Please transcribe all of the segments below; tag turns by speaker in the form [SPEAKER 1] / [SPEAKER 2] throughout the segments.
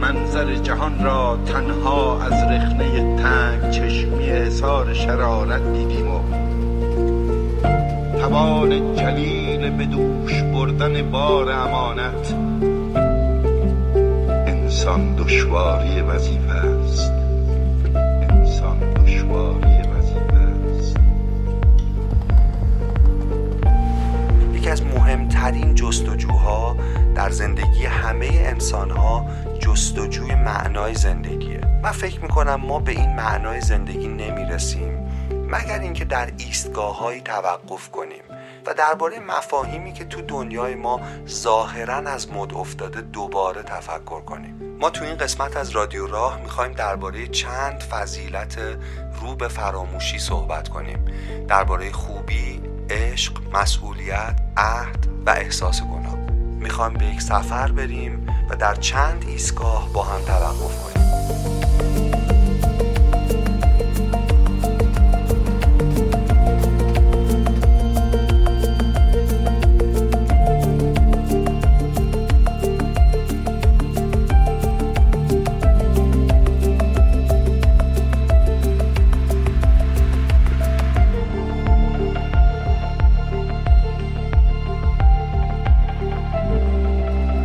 [SPEAKER 1] منظر جهان را تنها از رخنه تنگ چشمی حصار شرارت دیدیم و توان جلیل به دوش بردن بار امانت انسان دشواری وظیفه است. انسان دشواری وظیفه است.
[SPEAKER 2] یکی از مهمترین جستجوها در زندگی همه انسانها جستجوی معنای زندگیه. من فکر می‌کنم ما به این معنای زندگی نمی‌رسیم مگر اینکه در ایستگاه توقف کنیم و درباره مفاهیمی که تو دنیای ما ظاهرا از مد افتاده دوباره تفکر کنیم. ما تو این قسمت از رادیو راه می‌خوایم درباره چند فضیلت رو به فراموشی صحبت کنیم. درباره خوبی، عشق، مسئولیت، عهد و احساس گناه. می‌خوایم به یک سفر بریم و در چند ایستگاه با هم توقف کنیم.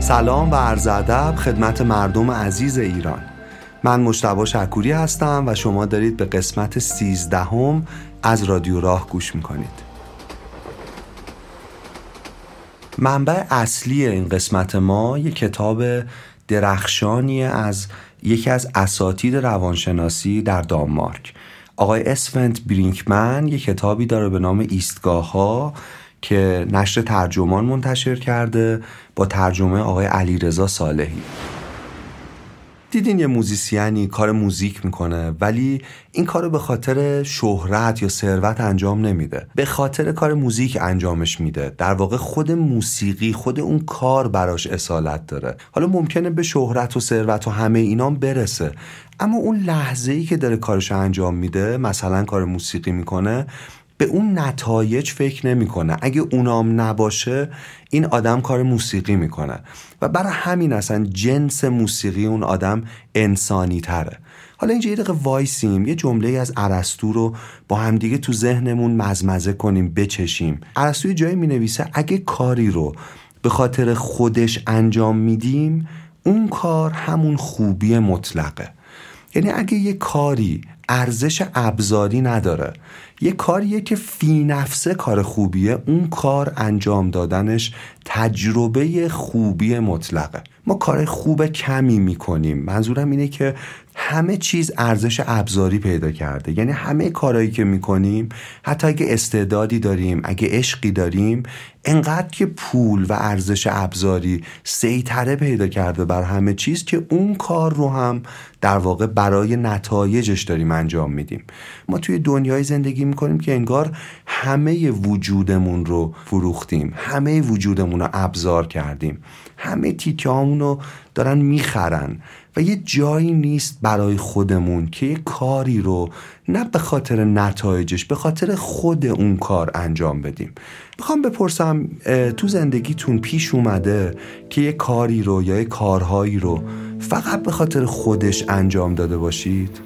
[SPEAKER 2] سلام و عرض ادب خدمت مردم عزیز ایران. من مشتبا شکوری هستم و شما دارید به قسمت سیزدهم از رادیو راه گوش می‌کنید. منبع اصلی این قسمت ما یک کتاب درخشانی از یکی از اساتید روانشناسی در دانمارک. آقای اسفنت برینکمن یک کتابی داره به نام ایستگاه ها که نشر ترجمان منتشر کرده با ترجمه آقای علیرضا صالحی. دیدین یه موزیسیانی کار موزیک می‌کنه ولی این کارو به خاطر شهرت یا ثروت انجام نمیده. به خاطر کار موزیک انجامش میده. در واقع خود موسیقی خود اون کار براش اصالت داره. حالا ممکنه به شهرت و ثروت و همه اینام برسه. اما اون لحظه ای که داره کارش انجام میده مثلا کار موسیقی می‌کنه به اون نتایج فکر نمی‌کنه. اگه اونام نباشه این آدم کار موسیقی می‌کنه. و برای همین اصلا جنس موسیقی اون آدم انسانی تره حالا اینجا یه دقیقه وایسیم یه جمله از عرستو رو با همدیگه تو ذهنمون مزمزه کنیم بچشیم. عرستو جایی می نویسه اگه کاری رو به خاطر خودش انجام میدیم اون کار همون خوبی مطلقه. یعنی اگه یه کاری ارزش ابزاری نداره یه کاریه که فی نفسه کار خوبیه. اون کار انجام دادنش تجربه خوبی مطلقه. ما کار خوب کمی می‌کنیم. منظورم اینه که همه چیز ارزش ابزاری پیدا کرده. یعنی همه کارهایی که می‌کنیم حتی اگه استعدادی داریم اگه عشقی داریم انقدر که پول و ارزش ابزاری سیطره پیدا کرده بر همه چیز که اون کار رو هم در واقع برای نتایجش داریم انجام میدیم. ما توی دنیای زندگی می‌کنیم که انگار همه وجودمون رو فروختیم. همه وجودمون رو ابزار کردیم همه تیکه رو دارن می‌خرن و یه جایی نیست برای خودمون که یه کاری رو نه به خاطر نتایجش به خاطر خود اون کار انجام بدیم می‌خوام بپرسم تو زندگیتون پیش اومده که یه کاری رو یا یه کارهایی رو فقط به خاطر خودش انجام داده باشید؟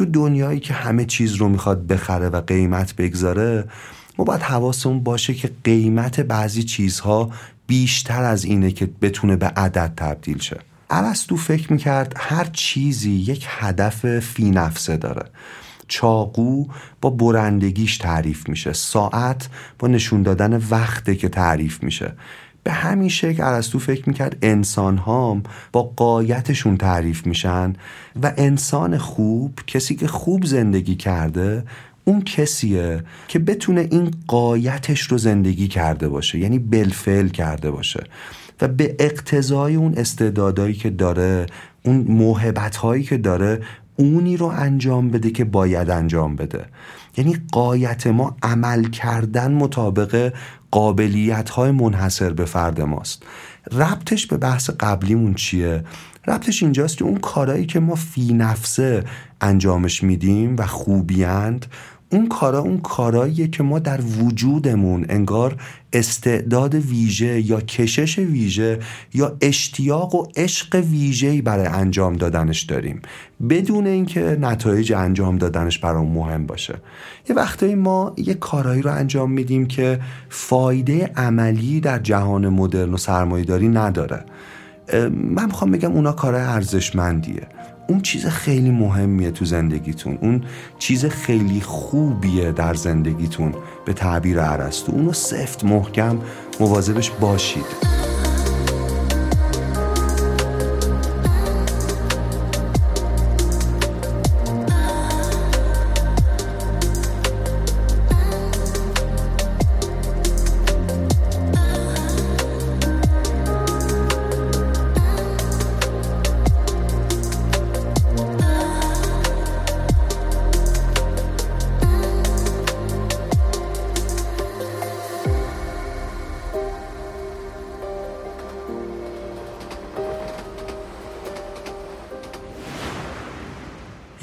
[SPEAKER 2] تو دنیایی که همه چیز رو می‌خواد بخره و قیمت بگذاره ما باید حواسمون باشه که قیمت بعضی چیزها بیشتر از اینه که بتونه به عدد تبدیل شه. ارسطو فکر می‌کرد هر چیزی یک هدف فی نفسه داره. چاقو با برندگیش تعریف میشه. ساعت با نشون دادن وقته که تعریف میشه. به همین شکل ارسطو فکر می‌کرد انسان هام با قایتشون تعریف میشن و انسان خوب کسی که خوب زندگی کرده اون کسیه که بتونه این قایتش رو زندگی کرده باشه یعنی بلفل کرده باشه و به اقتضای اون استعدادایی که داره اون موهبت هایی که داره اونی رو انجام بده که باید انجام بده. یعنی قایت ما عمل کردن مطابق قابلیت های منحصر به فرد ماست ربطش به بحث قبلیمون چیه؟ ربطش اینجاست که اون کارهایی که ما فی نفسه انجامش میدیم و خوبیند اون کارا اون کاراییه که ما در وجودمون انگار استعداد ویژه یا کشش ویژه یا اشتیاق و عشق ویژه‌ای برای انجام دادنش داریم. بدون اینکه نتایج انجام دادنش برام مهم باشه. یه وقتایی ما یه کارایی رو انجام میدیم که فایده عملی در جهان مدرن و سرمایه‌داری نداره. من می‌خوام بگم اونا کار ارزشمندیه. اون چیز خیلی مهمیه تو زندگیتون. اون چیز خیلی خوبیه در زندگیتون به تعبیر عرستو. اونو سفت محکم مواظبش باشید.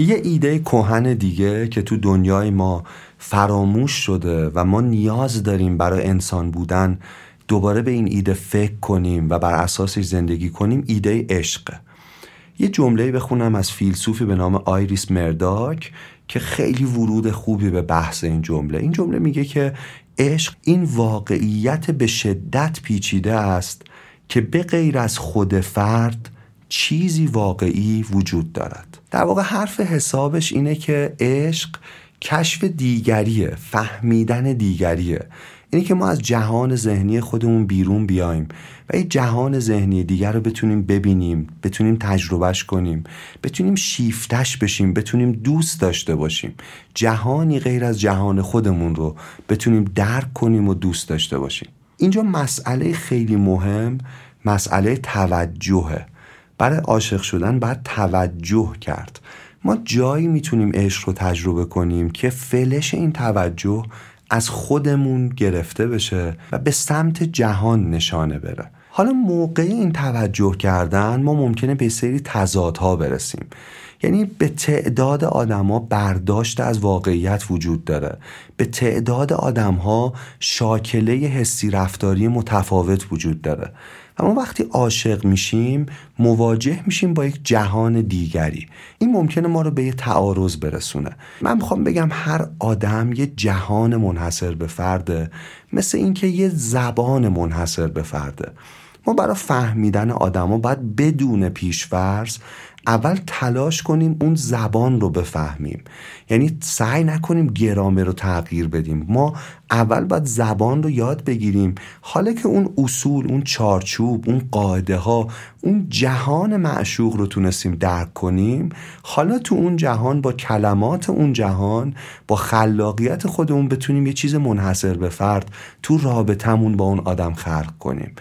[SPEAKER 2] یه ایده کهن دیگه که تو دنیای ما فراموش شده و ما نیاز داریم برای انسان بودن دوباره به این ایده فکر کنیم و بر اساسش زندگی کنیم ایده عشقه یه جمله بخونم از فیلسوفی به نام آیریس مرداک که خیلی ورود خوبی به بحث این جمله. این جمله میگه که عشق این واقعیت به شدت پیچیده است که به غیر از خود فرد چیزی واقعی وجود دارد. در واقع حرف حسابش اینه که عشق کشف دیگریه فهمیدن دیگریه. اینه که ما از جهان ذهنی خودمون بیرون بیایم و این جهان ذهنی دیگر رو بتونیم ببینیم بتونیم تجربهش کنیم بتونیم شیفتش بشیم بتونیم دوست داشته باشیم. جهانی غیر از جهان خودمون رو بتونیم درک کنیم و دوست داشته باشیم. اینجا مسئله خیلی مهم مسئله توجهه. برای عاشق شدن باید توجه کرد. ما جایی می‌تونیم عشق رو تجربه کنیم که فلش این توجه از خودمون گرفته بشه و به سمت جهان نشانه بره. حالا موقع این توجه کردن ما ممکنه به سری تضادها برسیم. یعنی به تعداد آدما برداشت از واقعیت وجود داره. به تعداد آدمها شاکله حسی رفتاری متفاوت وجود داره. اما وقتی عاشق میشیم مواجه میشیم با یک جهان دیگری. این ممکنه ما رو به یه تعارض برسونه. من می‌خوام بگم هر آدم یه جهان منحصر به فرده مثل اینکه یه زبان منحصر به فرده. ما برای فهمیدن آدما باید بدون پیشورز اول تلاش کنیم اون زبان رو بفهمیم. یعنی سعی نکنیم گرامه رو تغییر بدیم. ما اول باید زبان رو یاد بگیریم. حالا که اون اصول اون چارچوب اون قاعده ها اون جهان معشوق رو تونستیم درک کنیم حالا تو اون جهان با کلمات اون جهان با خلاقیت خودمون بتونیم یه چیز منحصر به فرد تو رابطمون با اون آدم خلق کنیم.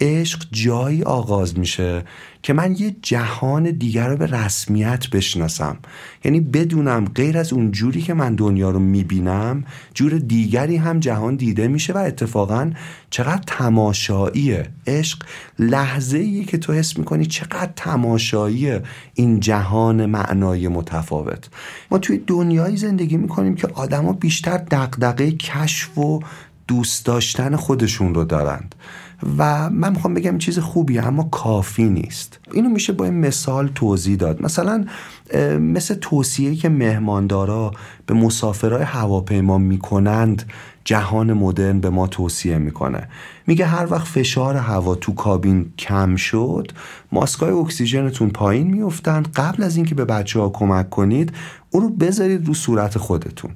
[SPEAKER 2] عشق جایی آغاز میشه که من یه جهان دیگر رو به رسمیت بشناسم. یعنی بدونم غیر از اون جوری که من دنیا رو می‌بینم جور دیگری هم جهان دیده میشه و اتفاقا چقدر تماشاییه عشق لحظه ایه که تو حس می‌کنی چقدر تماشاییه این جهان معنای متفاوت. ما توی دنیایی زندگی می‌کنیم که آدما بیشتر دقدقه کشف و دوست داشتن خودشون رو دارند. و من می‌خوام بگم چیز خوبیه اما کافی نیست. اینو میشه با این مثال توضیح داد. مثلا مثل توصیه که مهماندارا به مسافرهای هواپیما می‌کنند جهان مدرن به ما توصیه می‌کنه. میگه هر وقت فشار هوا تو کابین کم شد ماسکای اکسیژنتون پایین میفتن قبل از اینکه به بچه ها کمک کنید اون رو بذارید رو صورت خودتون.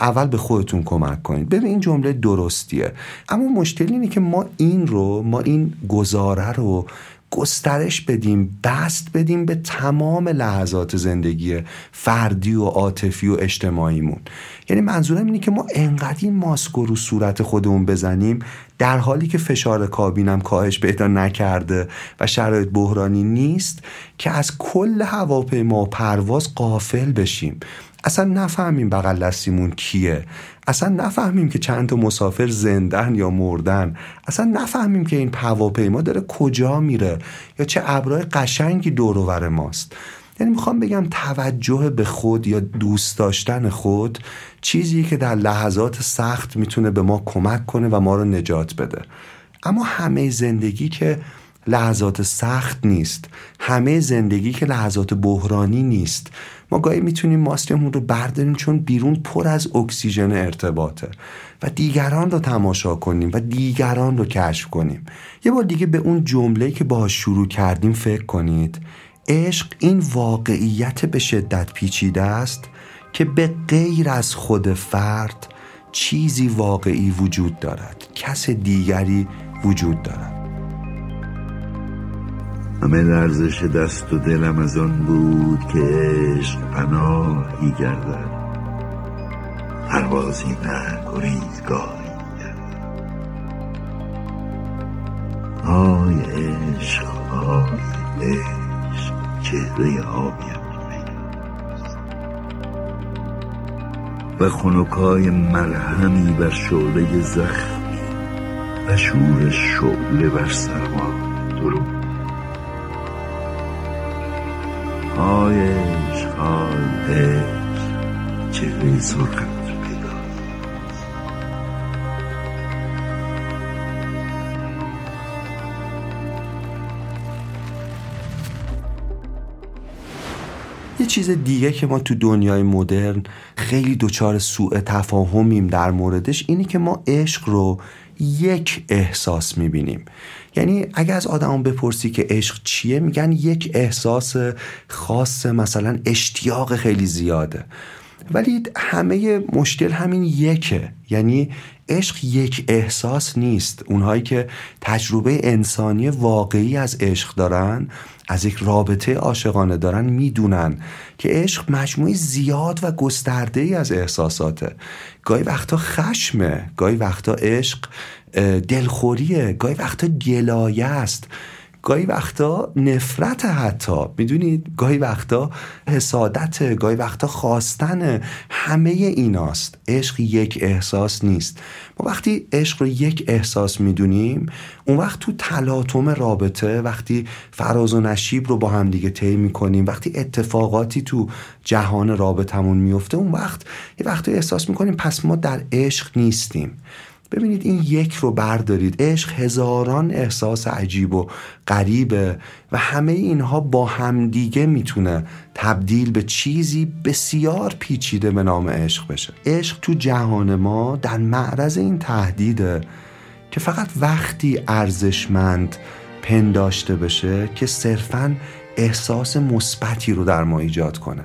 [SPEAKER 2] اول به خودتون کمک کنید. ببین این جمله درستیه. اما مشکل اینه که ما این رو ما این گزاره رو گسترش بدیم بست بدیم به تمام لحظات زندگی فردی و عاطفی و اجتماعیمون. یعنی منظورم اینه که ما انقدر این ماسک رو صورت خودمون بزنیم در حالی که فشار کابینم کاهش پیدا نکرده و شرایط بحرانی نیست که از کل هواپیما و پرواز قافل بشیم. اصلا نفهمیم بغل دستیمون کیه. اصلا نفهمیم که چند تا مسافر زندن یا مردن. اصلا نفهمیم که این هواپیما داره کجا میره یا چه ابرای قشنگی دور ماست. یعنی می‌خوام بگم توجه به خود یا دوست داشتن خود چیزی که در لحظات سخت می‌تونه به ما کمک کنه و ما رو نجات بده. اما همه زندگی که لحظات سخت نیست. همه زندگی که لحظات بحرانی نیست. ما گاهی می‌تونیم ماسکمون رو برداریم چون بیرون پر از اکسیژن ارتباطه و دیگران رو تماشا کنیم و دیگران رو کشف کنیم. یه بار دیگه به اون جمله که باهاش شروع کردیم فکر کنید. عشق این واقعیت به شدت پیچیده است که به غیر از خود فرد چیزی واقعی وجود دارد. کس دیگری وجود دارد.
[SPEAKER 3] همه لرزش دست و دلم از آن بود که عشق پناهی گردد. پروازی نه گریزگاهی آی عشق آی عشق چهره آبیم و خنکای مرهمی بر شعله زخمی و شور شعله بر سرما درود های عشق های چهره سرخت پیدا.
[SPEAKER 2] یه چیز دیگه که ما تو دنیای مدرن خیلی دچار سوء تفاهمیم در موردش اینی که ما عشق رو یک احساس می‌بینیم. یعنی اگر از آدم بپرسی که عشق چیه میگن یک احساس خاص مثلا اشتیاق خیلی زیاده. ولی همه مشکل همین یکه. یعنی عشق یک احساس نیست. اونهایی که تجربه انسانی واقعی از عشق دارن از یک رابطه عاشقانه دارن می‌دونن که عشق مجموعی زیاد و گسترده ای از احساساته. گاهی وقتا خشمه گاهی وقتا عشق دلخوریه گاهی وقتا گلایه است. گاهی وقتا نفرت حتی. می‌دونید؟ گاهی وقتا حسادت گاهی وقتا خواستن همه ایناست. عشق یک احساس نیست. ما وقتی عشق رو یک احساس می‌دونیم اون وقت تو تلاطم رابطه وقتی فراز و نشیب رو با هم دیگه طی می‌کنیم وقتی اتفاقاتی تو جهان رابطمون میفته اون وقت یه وقتی احساس می‌کنیم پس ما در عشق نیستیم. ببینید این یک رو بردارید. عشق هزاران احساس عجیب و غریبه و همه اینها با همدیگه می‌تونه تبدیل به چیزی بسیار پیچیده به نام عشق بشه. عشق تو جهان ما در معرض این تهدیده که فقط وقتی ارزشمند پنداشته بشه که صرفا احساس مثبتی رو در ما ایجاد کنه.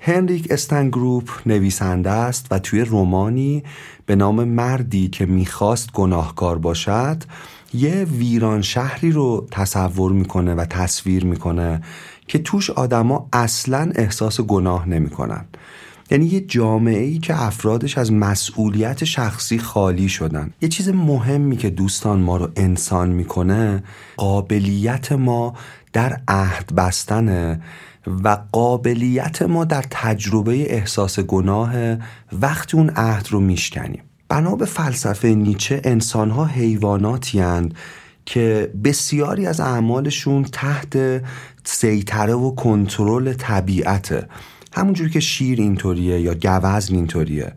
[SPEAKER 2] هنریک استنگروپ نویسنده است و توی رومانی به نام مردی که می‌خواست گناهکار باشد یه ویران شهری رو تصور می‌کنه و تصویر می‌کنه که توش آدما اصلا احساس گناه نمی‌کنن. یعنی یه جامعه ای که افرادش از مسئولیت شخصی خالی شدن. یه چیز مهمی که دوستان ما رو انسان می‌کنه قابلیت ما در عهد بستن و قابلیت ما در تجربه احساس گناه وقتی اون عهد رو میشکنیم. بنا به فلسفه نیچه انسانها حیواناتی که بسیاری از اعمالشون تحت سیطره و کنترل طبیعته. همونجور که شیر اینطوریه یا گوزن اینطوریه.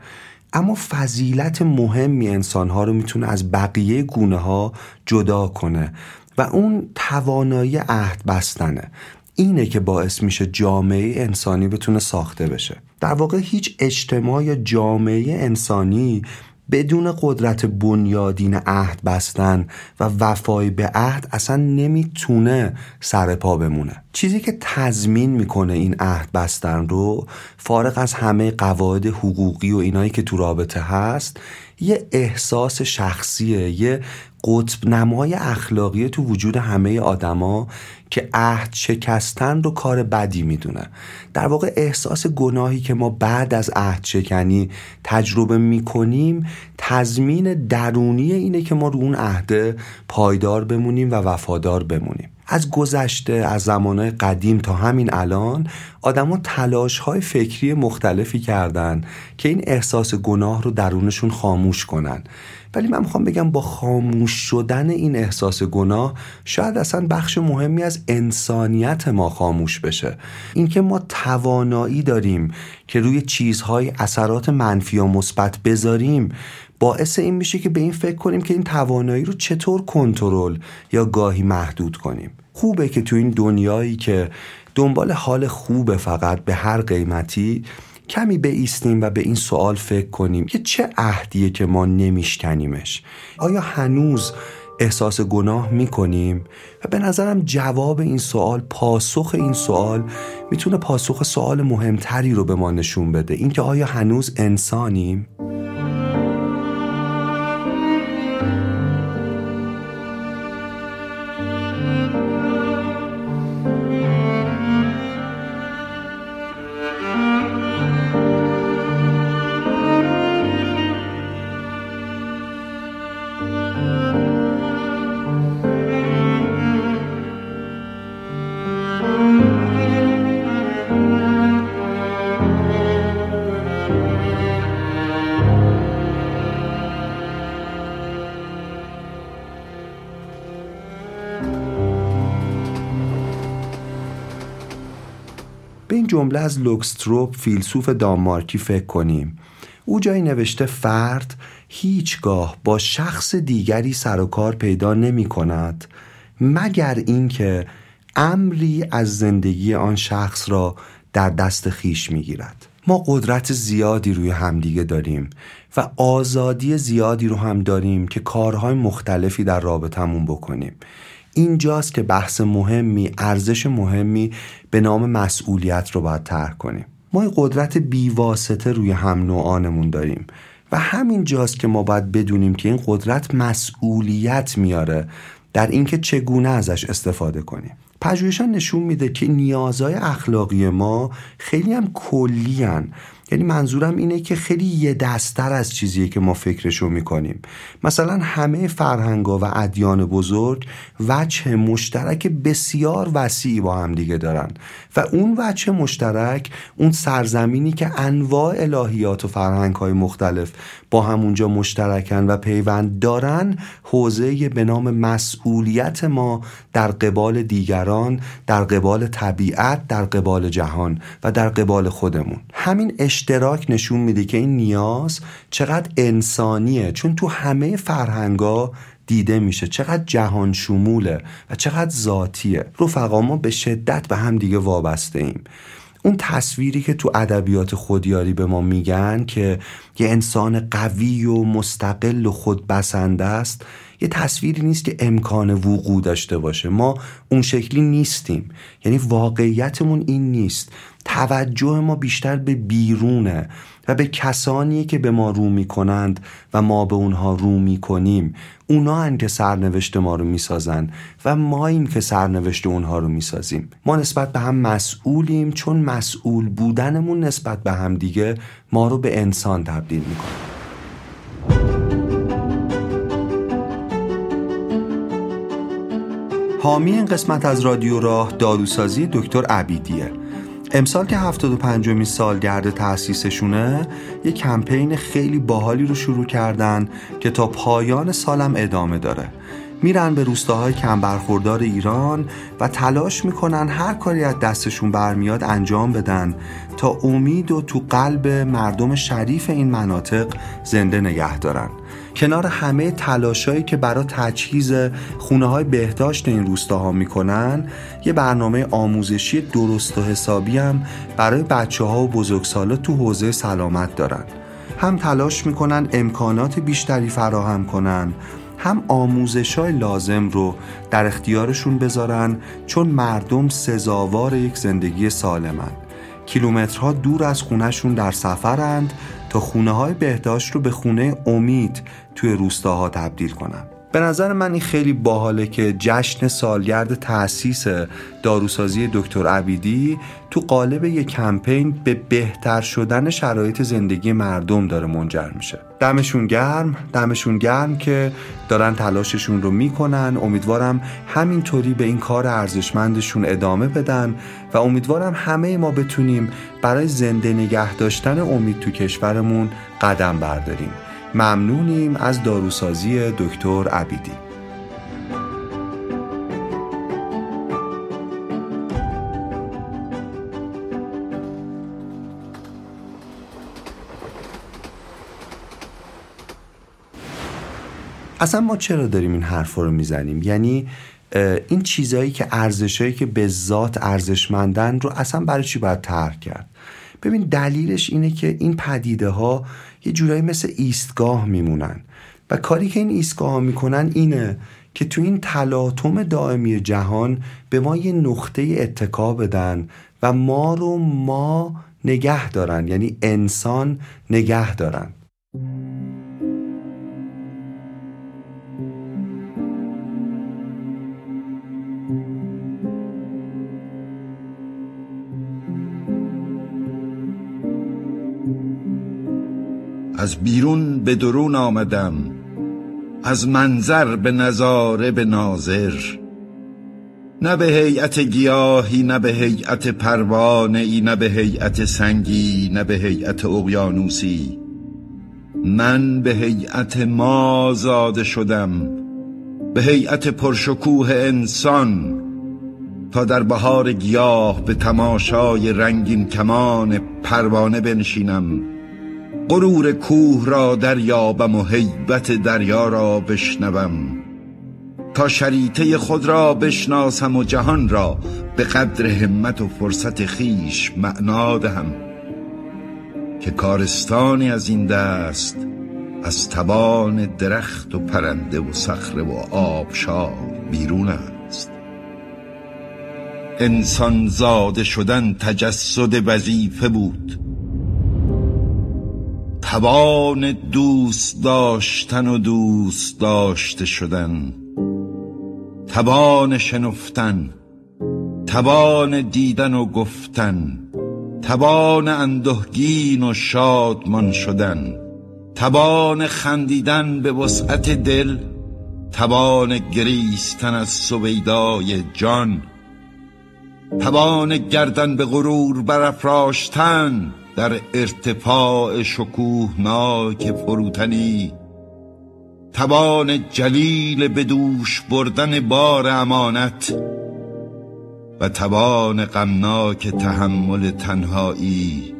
[SPEAKER 2] اما فضیلت مهمی انسانها رو می‌تونه از بقیه گونه ها جدا کنه و اون توانایی عهد بستنه. اینه که باعث میشه جامعه انسانی بتونه ساخته بشه. در واقع هیچ اجتماع یا جامعه انسانی بدون قدرت بنیادین عهد بستن و وفای به عهد اصلا نمی‌تونه سر پا بمونه. چیزی که تضمین می‌کنه این عهد بستن رو فارغ از همه قواعد حقوقی و اینایی که تو رابطه هست یه احساس شخصیه یه قطب نمای اخلاقی تو وجود همه آدما که عهد شکستن رو کار بدی می‌دونه در واقع احساس گناهی که ما بعد از عهد شکنی تجربه می‌کنیم تضمین درونی اینه که ما رو اون عهده پایدار بمونیم و وفادار بمونیم. از گذشته از زمانهای قدیم تا همین الان آدما تلاش های فکری مختلفی کردن که این احساس گناه رو درونشون خاموش کنن. ولی من می‌خوام بگم با خاموش شدن این احساس گناه شاید اصلا بخش مهمی از انسانیت ما خاموش بشه. اینکه ما توانایی داریم که روی چیزهای اثرات منفی و مثبت بذاریم باعث این میشه که به این فکر کنیم که این توانایی رو چطور کنترل یا گاهی محدود کنیم. خوبه که تو این دنیایی که دنبال حال خوبه فقط به هر قیمتی کمی ایستیم و به این سوال فکر کنیم. که چه عهدیه که ما نمیشکنیمش؟ آیا هنوز احساس گناه می‌کنیم؟ و به نظرم جواب این سوال پاسخ این سوال می‌تونه پاسخ سوال مهمتری رو به ما نشون بده. اینکه آیا هنوز انسانیم؟ جمله از لوکستروپ فیلسوف دانمارکی فکر کنیم. او جایی نوشته فرد هیچگاه با شخص دیگری سر و کار پیدا نمی کند مگر اینکه امری از زندگی آن شخص را در دست خیش می گیرد. ما قدرت زیادی روی همدیگه داریم و آزادی زیادی رو هم داریم که کارهای مختلفی در رابطمون بکنیم. اینجاست که بحث مهمی ارزش مهمی به نام مسئولیت رو باید طرح کنیم. ما قدرت بیواسطه روی هم نوعانمون داریم و همین جاست که ما باید بدونیم که این قدرت مسئولیت میاره در اینکه چگونه ازش استفاده کنیم. پژوهشان نشون میده که نیازهای اخلاقی ما خیلی هم کلی یعنی منظورم اینه که خیلی یه دستر از چیزیه که ما فکرشو می‌کنیم. مثلا همه فرهنگا و ادیان بزرگ وجه مشترک بسیار وسیعی با هم دیگه دارن. و اون وجه مشترک اون سرزمینی که انواع الهیات و فرهنگ های مختلف با همونجا مشترکن و پیوند دارن حوزه به نام مسئولیت ما در قبال دیگران در قبال طبیعت در قبال جهان و در قبال خودمون. همین اشتراک نشون میده که این نیاز چقدر انسانیه. چون تو همه فرهنگا دیده میشه چقدر جهان شموله و چقدر ذاتیه. رفقا ما به شدت به هم دیگه وابسته ایم. اون تصویری که تو ادبیات خودیاری به ما میگن که یه انسان قوی و مستقل و خودبسنده است یه تصویری نیست که امکان وقوع داشته باشه. ما اون شکلی نیستیم. یعنی واقعیتمون این نیست. توجه ما بیشتر به بیرونه و به کسانی که به ما رو می‌کنند و ما به اونها رو می‌کنیم. اونا هن که سرنوشت ما رو می‌سازن و ما این که سرنوشت اونها رو می‌سازیم. ما نسبت به هم مسئولیم چون مسئول بودنمون نسبت به هم دیگه ما رو به انسان تبدیل می‌کنه. حامی این قسمت از رادیو راه داروسازی دکتر عبیدیه. امسال که 75 می سالگرد تأسیسشونه یه کمپین خیلی باحالی رو شروع کردن که تا پایان سالم ادامه داره. میرن به روستاهای کم برخوردار ایران و تلاش می‌کنن هر کاری از دستشون برمیاد انجام بدن تا امید و تو قلب مردم شریف این مناطق زنده نگه دارن. کنار همه تلاشایی که برای تجهیز خونه های بهداشت این روستاها می‌کنن یه برنامه آموزشی درست و حسابی هم برای بچه ها و بزرگسالا تو حوزه سلامت دارن. هم تلاش می‌کنن امکانات بیشتری فراهم کنن هم آموزش های لازم رو در اختیارشون بذارن چون مردم سزاوار یک زندگی سالمن. کیلومترها دور از خونهشون در سفرند تا خونه های بهداشت رو به خونه امید توی روستاها تبدیل کنن. به نظر من این خیلی باحاله که جشن سالگرد تأسیس داروسازی دکتر عبیدی تو قالب یک کمپین به بهتر شدن شرایط زندگی مردم داره منجر میشه. دمشون گرم دمشون گرم که دارن تلاششون رو می‌کنن. امیدوارم همینطوری به این کار ارزشمندشون ادامه بدن و امیدوارم همه ما بتونیم برای زنده نگه داشتن امید تو کشورمون قدم برداریم. ممنونیم از داروسازی دکتر عبیدی. اصلا ما چرا داریم این حرف رو می‌زنیم؟ یعنی این چیزهایی که ارزشهایی که به ذات ارزشمندن رو اصلا برای چی باید ترک کرد؟ ببین دلیلش اینه که این پدیده ها یه جورایی مثل ایستگاه میمونن. و کاری که این ایستگاه می‌کنن اینه که تو این تلاطم دائمی جهان به ما یه نقطه اتکا بدن و ما رو ما نگه دارن یعنی انسان نگه دارن.
[SPEAKER 3] از بیرون به درون آمدم از منظر به نظاره به ناظر. نه به هیئت گیاهی نه به هیئت پروانه ای نه به هیئت سنگی نه به هیئت اقیانوسی. من به هیئت ما زاده شدم به هیئت پرشکوه انسان تا در بهار گیاه به تماشای رنگین کمان پروانه بنشینم. غرور کوه را دریابم و حیبت دریا را بشنوم. تا شریطه خود را بشناسم و جهان را به قدر همت و فرصت خیش معنا دهم. که کارستانی از این دست از تبان درخت و پرنده و صخره و آبشار بیرون است. انسان زاده شدن تجسد وظیفه بود. توان دوست داشتن و دوست داشته شدن. توان شنفتن توان دیدن و گفتن توان اندهگین و شادمان شدن توان خندیدن به وسعت دل توان گریستن از سویدای جان توان گردن به غرور برافراشتن در ارتفاع شکوهناک فروتنی توان جلیل به دوش بردن بار امانت و توان غمناک تحمل تنهایی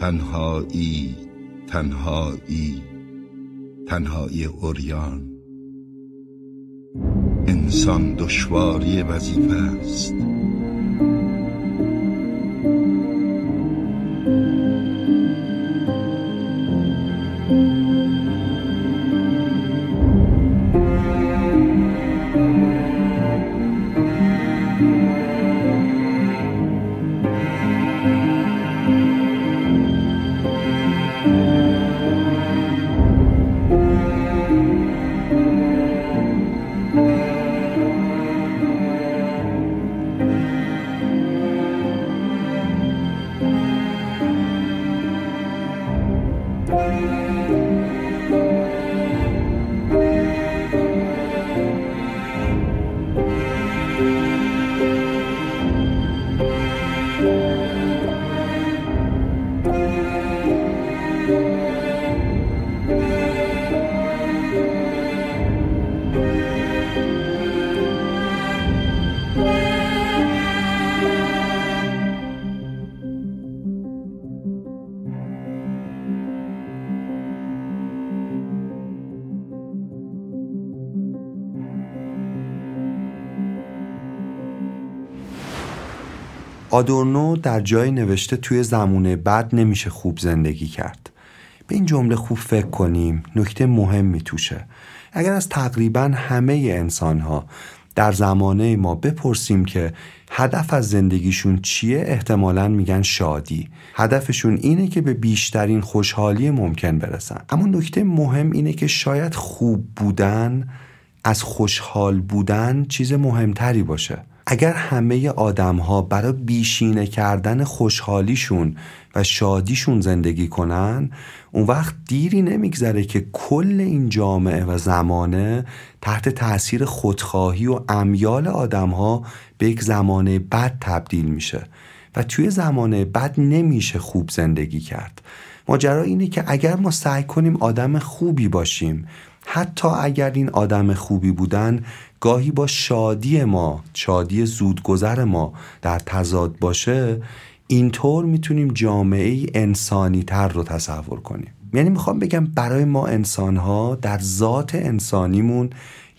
[SPEAKER 3] تنهایی تنهایی تنهایی اوریان انسان دشواری وظیفه است.
[SPEAKER 2] آدورنو در جای نوشته توی زمونه بد نمیشه خوب زندگی کرد. به این جمله خوب فکر کنیم نکته مهمی توشه اگر از تقریبا همه انسان ها در زمانه ما بپرسیم که هدف از زندگیشون چیه احتمالا میگن شادی. هدفشون اینه که به بیشترین خوشحالی ممکن برسن. اما نکته مهم اینه که شاید خوب بودن از خوشحال بودن چیز مهمتری باشه. اگر همه آدم ها برای بیشینه کردن خوشحالیشون و شادیشون زندگی کنن اون وقت دیری نمیگذره که کل این جامعه و زمانه تحت تاثیر خودخواهی و امیال آدم ها به یک زمانه بد تبدیل میشه و توی زمانه بد نمیشه خوب زندگی کرد. ماجرا اینه که اگر ما سعی کنیم آدم خوبی باشیم حتی اگر این آدم خوبی بودن گاهی با شادی ما شادی زودگذر ما در تضاد باشه اینطور می‌تونیم جامعه انسانی تر رو تصور کنیم. یعنی می‌خوام بگم برای ما انسان ها در ذات انسانیمون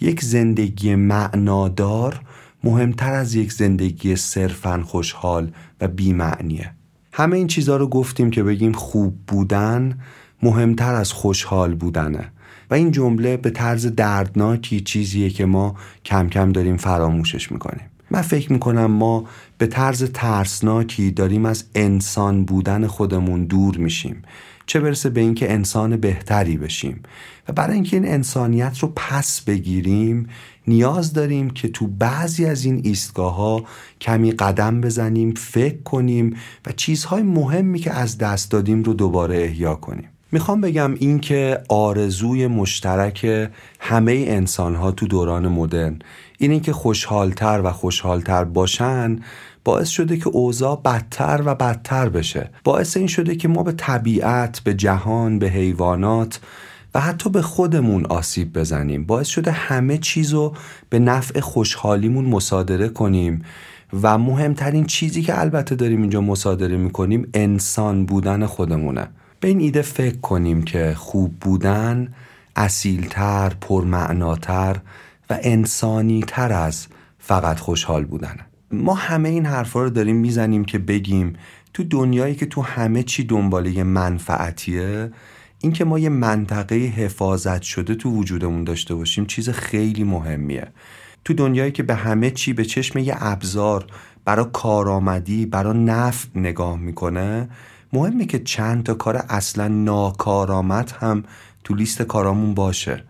[SPEAKER 2] یک زندگی معنادار مهمتر از یک زندگی صرفا خوشحال و بیمعنیه. همه این چیزها رو گفتیم که بگیم خوب بودن مهمتر از خوشحال بودنه. این جمله به طرز دردناکی چیزیه که ما کم کم داریم فراموشش می‌کنیم. من فکر می‌کنم ما به طرز ترسناکی داریم از انسان بودن خودمون دور میشیم. چه برسه به اینکه انسان بهتری بشیم. و برای اینکه این انسانیت رو پس بگیریم نیاز داریم که تو بعضی از این ایستگاه ها کمی قدم بزنیم فکر کنیم و چیزهای مهمی که از دست دادیم رو دوباره احیا کنیم. می‌خوام بگم این که آرزوی مشترک همه انسان ها تو دوران مدرن اینه که خوشحالتر و خوشحالتر باشن باعث شده که اوضاع بدتر و بدتر بشه. باعث این شده که ما به طبیعت به جهان به حیوانات و حتی به خودمون آسیب بزنیم. باعث شده همه چیزو به نفع خوشحالیمون مصادره کنیم. و مهمترین چیزی که البته داریم اینجا مصادره می‌کنیم انسان بودن خودمونه. به این ایده فکر کنیم که خوب بودن اصیلتر پرمعناتر و انسانی تر از فقط خوشحال بودن. ما همه این حرفا رو داریم می‌زنیم که بگیم تو دنیایی که تو همه چی دنباله منفعتیه اینکه ما یه منطقه حفاظت شده تو وجودمون داشته باشیم چیز خیلی مهمیه. تو دنیایی که به همه چی به چشم یه ابزار برای کارآمدی برای نفع نگاه می‌کنه مهمه که چند تا کار اصلا ناکارآمد هم تو لیست کارامون باشه.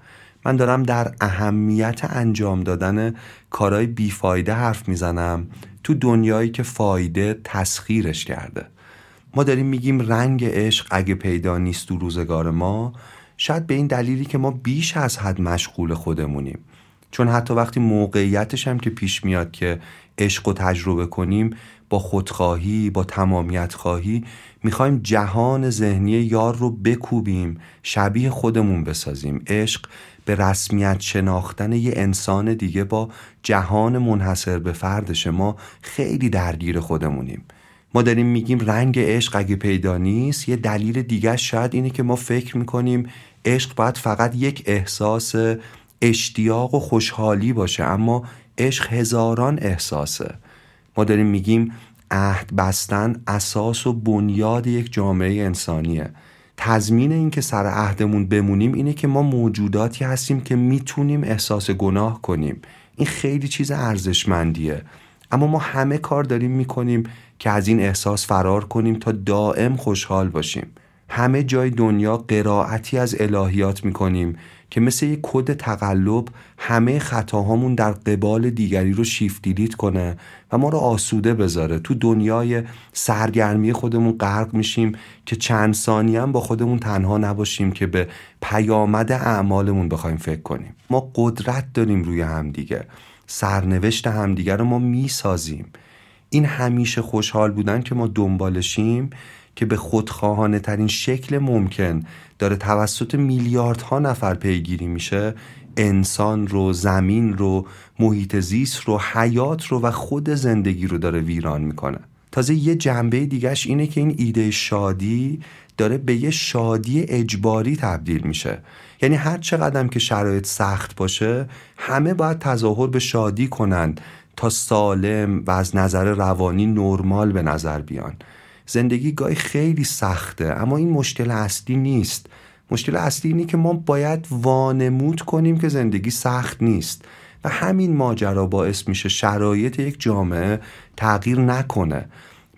[SPEAKER 2] من دارم در اهمیت انجام دادن کارهای بیفایده حرف می‌زنم تو دنیایی که فایده تسخیرش کرده. ما داریم میگیم رنگ عشق اگه پیدا نیست تو روزگار ما شاید به این دلیلی که ما بیش از حد مشغول خودمونیم. چون حتی وقتی موقعیتش هم که پیش میاد که عشق و تجربه کنیم با خودخواهی با تمامیت خواهی می‌خوایم جهان ذهنی یار رو بکوبیم شبیه خودمون بسازیم. عشق به رسمیت شناختن یه انسان دیگه با جهان منحصر به فردش ما خیلی درگیر خودمونیم. ما داریم میگیم رنگ عشق اگه پیدا نیست یه دلیل دیگه شاید اینه که ما فکر می‌کنیم عشق باید فقط یک احساس اشتیاق و خوشحالی باشه اما عشق هزاران احساسه. ما داریم میگیم عهد بستن اساس و بنیاد یک جامعه انسانیه. تضمین این که سر عهدمون بمونیم اینه که ما موجوداتی هستیم که می‌تونیم احساس گناه کنیم. این خیلی چیز ارزشمندیه. اما ما همه کار داریم می‌کنیم که از این احساس فرار کنیم تا دائم خوشحال باشیم. همه جای دنیا قرائتی از الهیات می‌کنیم که مثل یک کد تقلب همه خطاهامون در قبال دیگری رو شیفت دیلیت کنه و ما رو آسوده بذاره. تو دنیای سرگرمی خودمون غرق میشیم که چند ثانیه هم با خودمون تنها نباشیم که به پیامد اعمالمون بخوایم فکر کنیم. ما قدرت داریم روی همدیگه سرنوشت همدیگه رو ما می‌سازیم. این همیشه خوشحال بودن که ما دنبالشیم که به خودخواهانه ترین شکل ممکن داره توسط میلیاردها نفر پیگیری میشه انسان رو زمین رو محیط زیست رو حیات رو و خود زندگی رو داره ویران می‌کنه. تازه یه جنبه دیگهش اینه که این ایده شادی داره به یه شادی اجباری تبدیل میشه. یعنی هر چقدر که شرایط سخت باشه همه باید تظاهر به شادی کنند تا سالم و از نظر روانی نرمال به نظر بیان. زندگی گاهی خیلی سخته اما این مشکل اصلی نیست. مشکل اصلی اینه که ما باید وانمود کنیم که زندگی سخت نیست و همین ماجرا باعث میشه شرایط یک جامعه تغییر نکنه.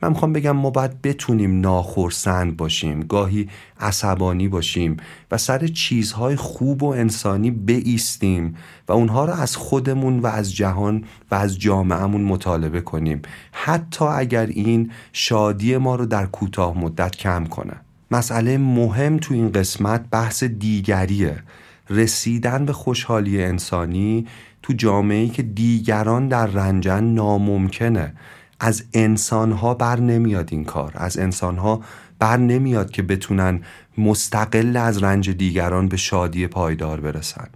[SPEAKER 2] من می‌خوام بگم ما باید بتونیم ناخرسند باشیم گاهی عصبانی باشیم و سر چیزهای خوب و انسانی بیستیم و اونها رو از خودمون و از جهان و از جامعهمون مطالبه کنیم. حتی اگر این شادی ما رو در کوتاه مدت کم کنه. مسئله مهم تو این قسمت بحث دیگریه. رسیدن به خوشحالی انسانی تو جامعه‌ای که دیگران در رنجن ناممکنه. از انسانها بر نمیاد این کار. از انسانها بر نمیاد که بتونن مستقل از رنج دیگران به شادی پایدار برسن.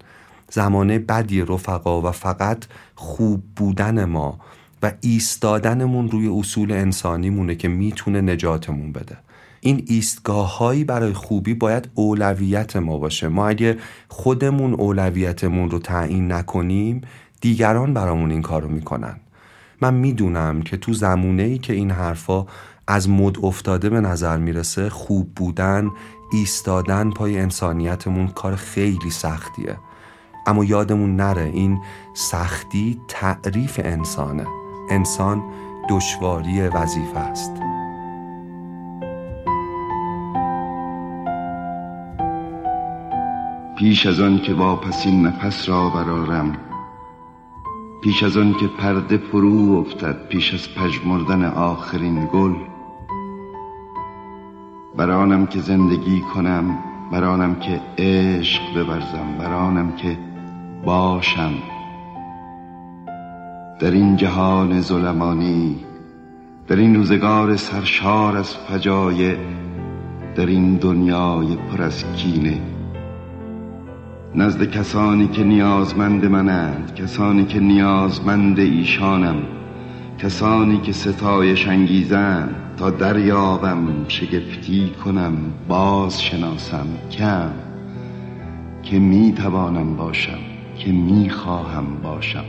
[SPEAKER 2] زمانه بدی رفقا و فقط خوب بودن ما و ایستادنمون روی اصول انسانی مونه که می‌تونه نجاتمون بده. این ایستگاه هایی برای خوبی باید اولویت ما باشه. ما اگه خودمون اولویتمون رو تعیین نکنیم دیگران برامون این کارو می‌کنن. من می‌دونم که تو زمونه ای که این حرفا از مد افتاده به نظر می‌رسه خوب بودن ایستادن پای انسانیتمون کار خیلی سختیه. اما یادمون نره این سختی تعریف انسانه. انسان دشواری وظیفه است.
[SPEAKER 3] پیش از آن که واپسین نفس را برارم پیش از آن که پرده فرو افتد پیش از پژمردن آخرین گل. برانم که زندگی کنم برانم که عشق بورزم برانم که باشم. در این جهان ظلمانی در این روزگار سرشار از فجایع در این دنیای پر از کینه نزد کسانی که نیازمند منند کسانی که نیازمند ایشانم کسانی که ستایش انگیزند تا دریابم شگفتی کنم باز شناسم کم که می توانم باشم که می خواهم باشم.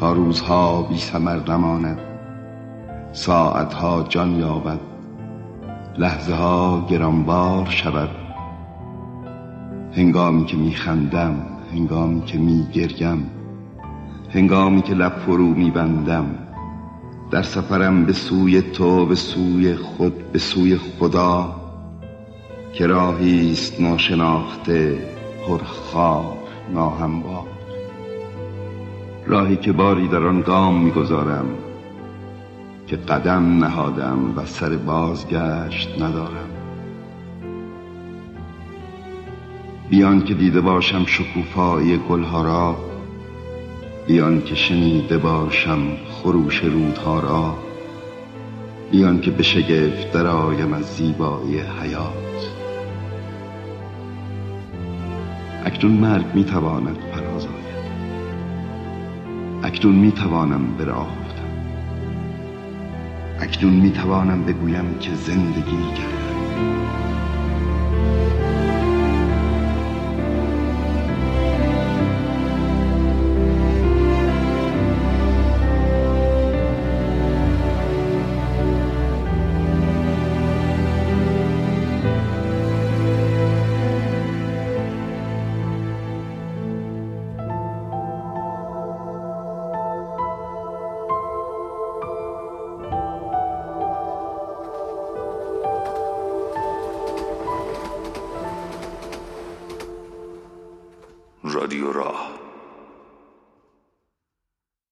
[SPEAKER 3] تا روزها بی سمر نماند ساعتها جان یابد لحظه ها گرانبار شود. هنگامی که میخندم هنگامی که میگریم هنگامی که لب فرو میبندم در سفرم به سوی تو به سوی خود به سوی خدا که راهی است ناشناخته پرخار ناهموار. راهی که باری در آن گام می‌گذارم که قدم نهادم و سر بازگشت ندارم. بیان که دیده باشم شکوفایی گلها را بیان که شنیده باشم خروش رودها را بیان که به شگفت درایم از زیبایی حیات. اکنون مرگ می‌تواند فراز آید. اکنون می‌توانم به راه افتم. اکنون می‌توانم بگویم که زندگی کردم